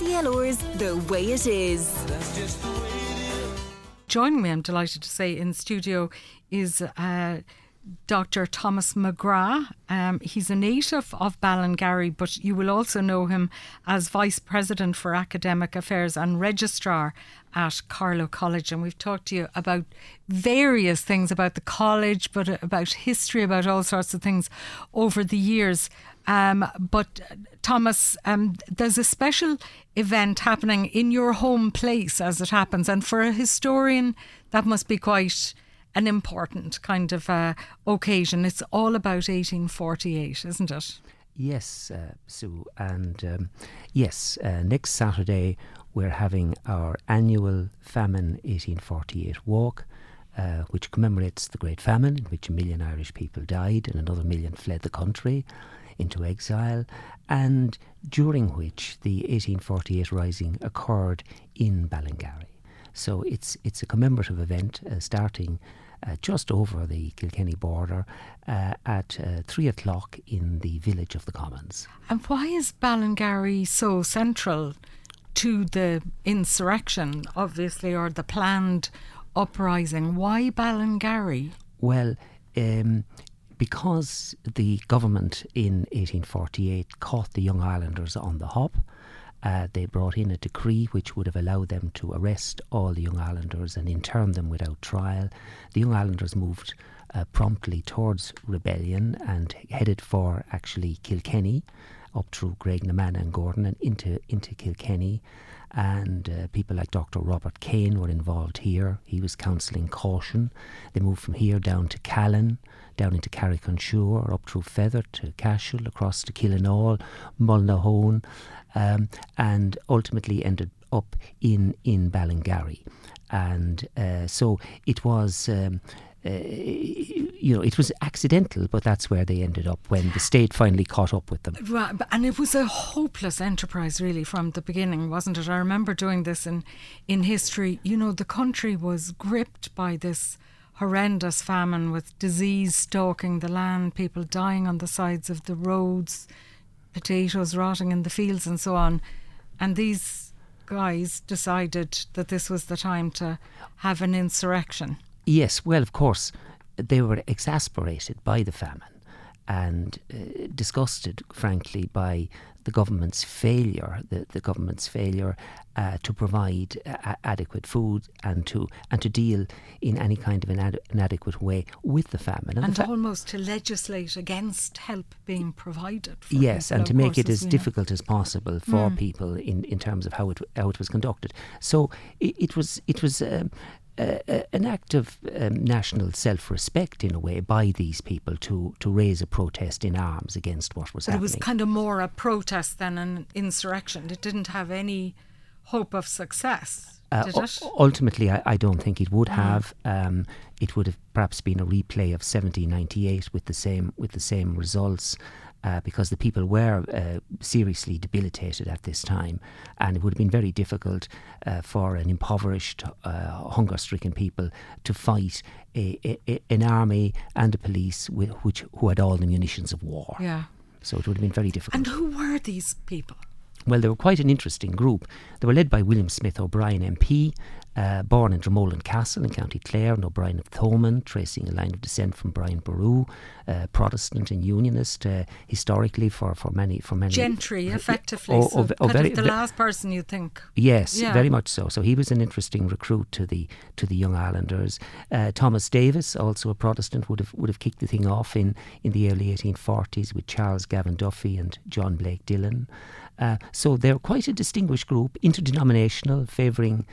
CLR's The Way It Is. Joining me, I'm delighted to say, in studio is uh, Dr. Thomas McGrath. Um, he's a native of Ballingarry, but you will also know him as Vice President for Academic Affairs and Registrar at Carlow College. And we've talked to you about various things about the college, but about history, about all sorts of things over the years. Um, but Thomas, um, there's a special event happening in your home place as it happens. And for a historian, that must be quite an important kind of uh, occasion. It's all about 1848, isn't it? Yes, uh, Sue. And um, yes, uh, next Saturday we're having our annual Famine 1848 walk. Uh, which commemorates the Great Famine, in which a million Irish people died and another million fled the country into exile, and during which the 1848 rising occurred in Ballingarry. So it's it's a commemorative event uh, starting uh, just over the Kilkenny border uh, at uh, three o'clock in the village of the Commons. And why is Ballingarry so central to the insurrection, obviously, or the planned uprising? Why Ballingarry? Well, um, because the government in 1848 caught the Young Irelanders on the hop. Uh, they brought in a decree which would have allowed them to arrest all the Young Irelanders and intern them without trial. The Young Irelanders moved uh, promptly towards rebellion and headed for actually Kilkenny, up through Graiguenamanagh and Gowran and into into Kilkenny. And uh, people like Dr. Robert Cane were involved here. He was counselling caution. They moved from here down to Callan, down into Carrick-on-Suir, up through Fethard to Cashel, across to Killenaule, Mullinahone, um, and ultimately ended up in, in Ballingarry. And uh, so it was. Um, uh, you know, it was accidental, but that's where they ended up when the state finally caught up with them. Right, and it was a hopeless enterprise, really, from the beginning, wasn't it? I remember doing this in in history. You know, the country was gripped by this horrendous famine with disease stalking the land, people dying on the sides of the roads, potatoes rotting in the fields, and so on. And these guys decided that this was the time to have an insurrection. Yes, well, of course, they were exasperated by the famine and uh, disgusted, frankly, by the government's failure, the, the government's failure uh, to provide uh, adequate food and to and to deal in any kind of an ad- inadequate way with the famine, and, and fa- almost to legislate against help being provided. yes, and to make it as difficult as possible for Mm. people in, in terms of how it how it was conducted. So it, it was it was. Um, uh, an act of um, national self-respect, in a way, by these people to to raise a protest in arms against what was But it was kind of more a protest than an insurrection. It didn't have any hope of success, Uh, u- it? ultimately, I, I don't think it would Mm. have. Um, it would have perhaps been a replay of 1798 with the same with the same results, uh, because the people were uh, seriously debilitated at this time, and it would have been very difficult uh, for an impoverished, uh, hunger-stricken people to fight a, a, an army and a police which who had all the munitions of war. Yeah. So it would have been very difficult. And who were these people? Well, they were quite an interesting group. They were led by William Smith O'Brien MP, uh, born in Dromoland Castle in County Clare, and O'Brien of Thomond, tracing a line of descent from Brian Boru, uh, Protestant and Unionist uh, historically for, for many for many Gentry, effectively. Oh, so oh, oh, very- the last person you think. Yes, Yeah. very much so. So he was an interesting recruit to the to the Young Irelanders. Uh, Thomas Davis, also a Protestant, would have would have kicked the thing off in, in the early 1840s with Charles Gavan Duffy and John Blake Dillon. Uh, so they're quite a distinguished group, interdenominational, favouring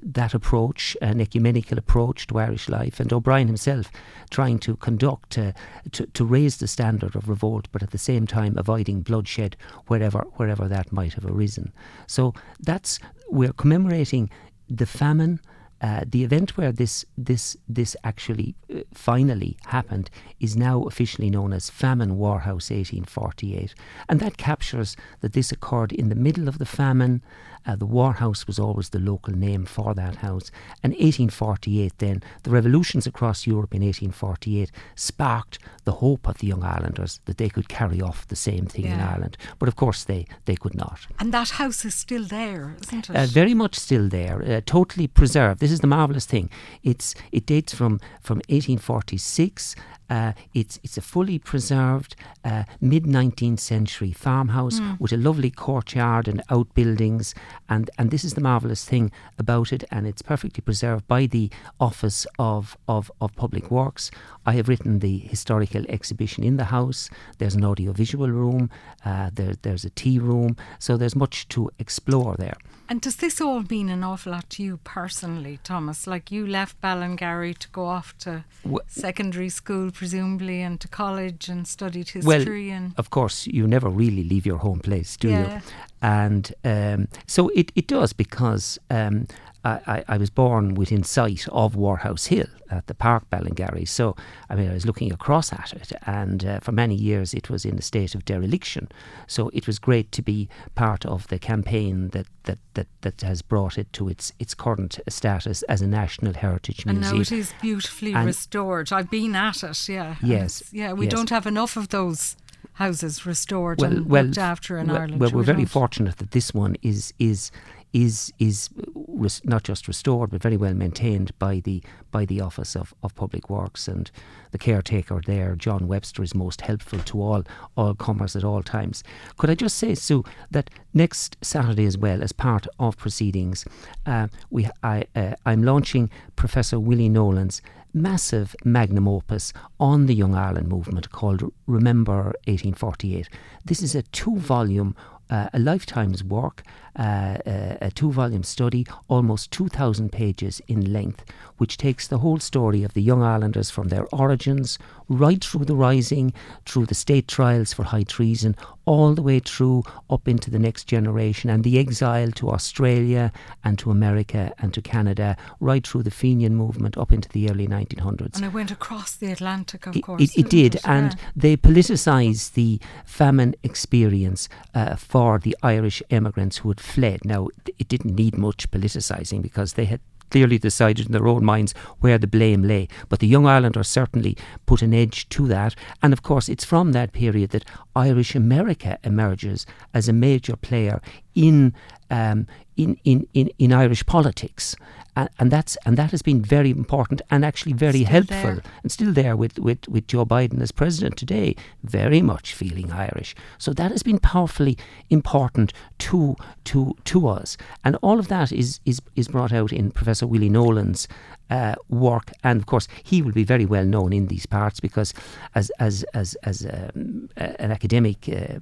that approach, an ecumenical approach to Irish life, and O'Brien himself trying to conduct, uh, to, to raise the standard of revolt, but at the same time avoiding bloodshed wherever wherever that might have arisen. So that's we're commemorating the famine. Uh, the event where this this this actually uh, finally happened is now officially known as Famine Warhouse 1848, and that captures that this occurred in the middle of the famine, Uh, the War House was always the local name for that house. And 1848, then, the revolutions across Europe in 1848 sparked the hope of the Young Irelanders that they could carry off the same thing in Ireland. But of course, they, they could not. And that house is still there, isn't it? Uh, very much still there, uh, totally preserved. This is the marvelous thing. It's it dates from from 1846. Uh, it's it's a fully preserved uh, mid 19th century farmhouse with a lovely courtyard and outbuildings, and and this is the marvelous thing about it, and it's perfectly preserved by the Office of of, of Public Works. I have written the historical exhibition in the house. There's an audiovisual room. Uh, there, there's a tea room. So there's much to explore there. And does this all mean an awful lot to you personally, Thomas? Like you left Ballingarry to go off to Wh- secondary school, presumably, and to college and studied Well, history and of course, you never really leave your home place, do Yeah. you? And um, so it, it does because um, I, I, was born within sight of Warhouse Hill at the Park Ballingarry. So, I mean, I was looking across at it, and uh, for many years it was in a state of dereliction. So it was great to be part of the campaign that, that, that, that has brought it to its, its current status as a National Heritage Museum. and now it is beautifully And- restored. I've been at it, yeah. Yes, Yeah, we yes. don't have enough of those houses restored well, and well, looked after in well, Ireland. Well, we're we very don't. fortunate that this one is is is is res- not just restored but very well maintained by the by the Office of, of Public Works and the caretaker there, John Webster, is most helpful to all all comers at all times. Could I just say, Sue, that next Saturday as well, as part of proceedings, uh, we I uh, I'm launching Professor Willie Nolan's massive magnum opus on the Young Ireland movement called Remember 1848. This is a two volume, uh, a lifetime's work, uh, a, a two volume study, almost 2,000 pages in length, which takes the whole story of the Young Irelanders from their origins right through the rising, through the state trials for high treason, all the way through up into the next generation and the exile to Australia and to America and to Canada, right through the Fenian movement up into the early 1900s. And it went across the Atlantic, of It, course. it, it did, it? and Yeah. they politicised the famine experience uh, for the Irish emigrants who had fled. Now, it didn't need much politicising because they had clearly decided in their own minds where the blame lay. But the Young Irelanders certainly put an edge to that. And of course, it's from that period that Irish America emerges as a major player in. Um, in, in, in, in Irish politics, and, and that's and that has been very important and actually very Still helpful there. and still there with, with, with Joe Biden as president today, very much feeling Irish. So that has been powerfully important to to to us, and all of that is is is brought out in Professor Willie Nolan's uh, work, and of course he will be very well known in these parts because as as as as um, an academic, uh,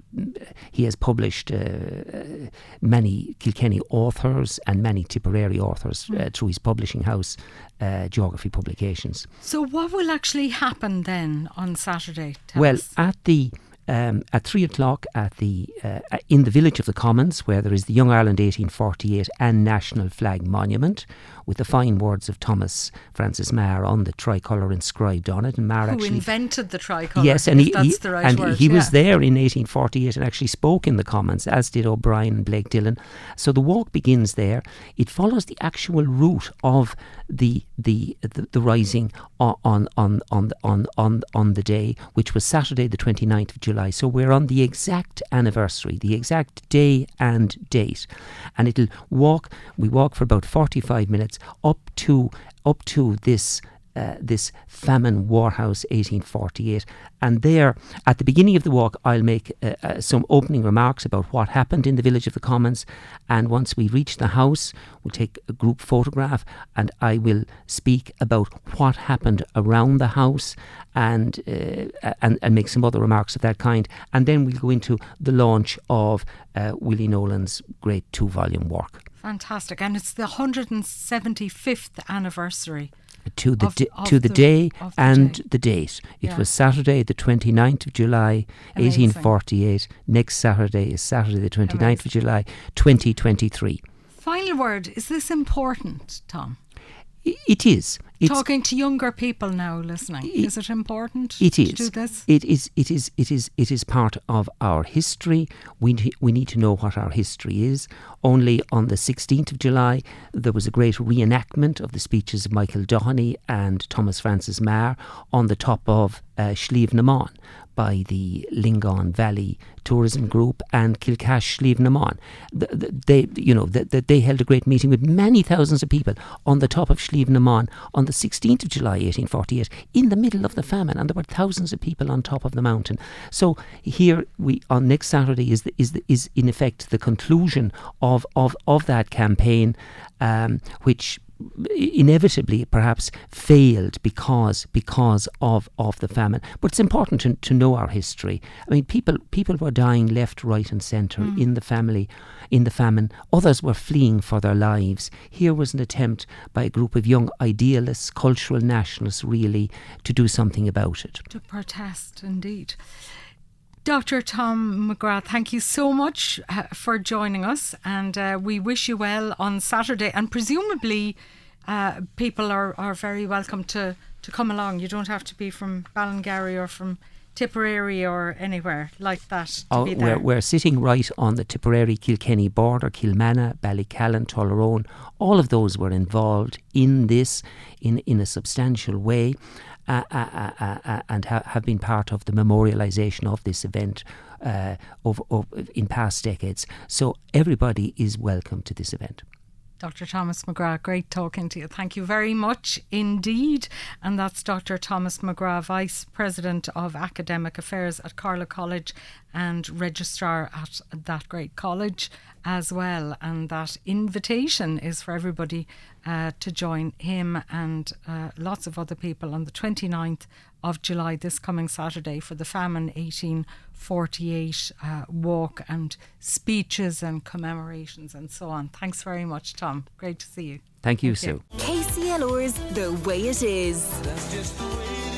he has published uh, many Kilkenny authors and many Tipperary authors uh, through his publishing house, uh, Geography Publications. So, what will actually happen then on Saturday? Tell Well, us? at the um, at three o'clock at the uh, in the village of the Commons, where there is the Young Ireland 1848 and National Flag Monument, with the fine words of Thomas Francis Meagher on the tricolour inscribed on it, and Meagher who actually invented the tricolour? Yes, and he, he- the right and word. he was there in 1848 and actually spoke in the Commons, as did O'Brien and Blake Dillon. So the walk begins there. It follows the actual route of the the the, the rising on on on on on on the day, which was Saturday, the 29th of July. So we're on the exact anniversary, the exact day and date, and it'll walk. We walk for about 45 minutes up to up to this uh, this famine warhouse 1848 and there at the beginning of the walk I'll make uh, uh, some opening remarks about what happened in the village of the Commons and once we reach the house we'll take a group photograph and I will speak about what happened around the house and uh, and, and make some other remarks of that kind and then we'll go into the launch of uh, Willie Nolan's great two volume work Fantastic. And it's the 175th anniversary. To the Of- di- of to the, the- day the and day. the date. It Yeah. was Saturday, the 29th of July, Amazing. 1848. Next Saturday is Saturday, the 29th of July, 2023. Final word is this important, Tom? It is. Talking to younger people now listening. It- is it important It to do this? It is. It is. It is. It is part of our history. We we need to know what our history is. Only on the 16th of July, there was a great reenactment of the speeches of Michael Doheny and Thomas Francis Meagher on the top of uh, Slievenamon by the Lingaun Valley Tourism Group and Kilcash Slievenamon. The, the, they, you know, the, the, they held a great meeting with many thousands of people on the top of Slievenamon on the 16th of July 1848 in the middle of the famine, and there were thousands of people on top of the mountain. So here we on next Saturday is the, is the, is in effect the conclusion of of of that campaign, um, which inevitably perhaps failed because because of, of the famine. But it's important to, to know our history. I mean people people were dying left, right and centre hmm. in the family in the famine. Others were fleeing for their lives. Here was an attempt by a group of young idealists, cultural nationalists really, to do something about it. To protest, indeed. Dr. Tom McGrath, thank you so much uh, for joining us, and uh, we wish you well on Saturday. And presumably, uh, people are, are very welcome to, to come along. You don't have to be from Ballingarry or from Tipperary or anywhere like that to Oh, be there. we're, we're sitting right on the Tipperary Kilkenny border, Kilmanagh, Ballycallan, Tullaroan. All of those were involved in this in, in a substantial way uh, uh, uh, uh, uh, and ha- have been part of the memorialisation of this event over, over, in past decades. So everybody is welcome to this event. Dr. Thomas McGrath, great talking to you. Thank you very much indeed. And that's Dr. Thomas McGrath, Vice President of Academic Affairs at Carlow College and Registrar at that great college as well. And that invitation is for everybody uh, to join him and uh, lots of other people on the 29th of July, this coming Saturday, for the Famine 1848 uh, walk and speeches and commemorations and so on. Thanks very much, Tom. Great to see you. Thank you, Thank you. Sue. KCLR's The Way It Is.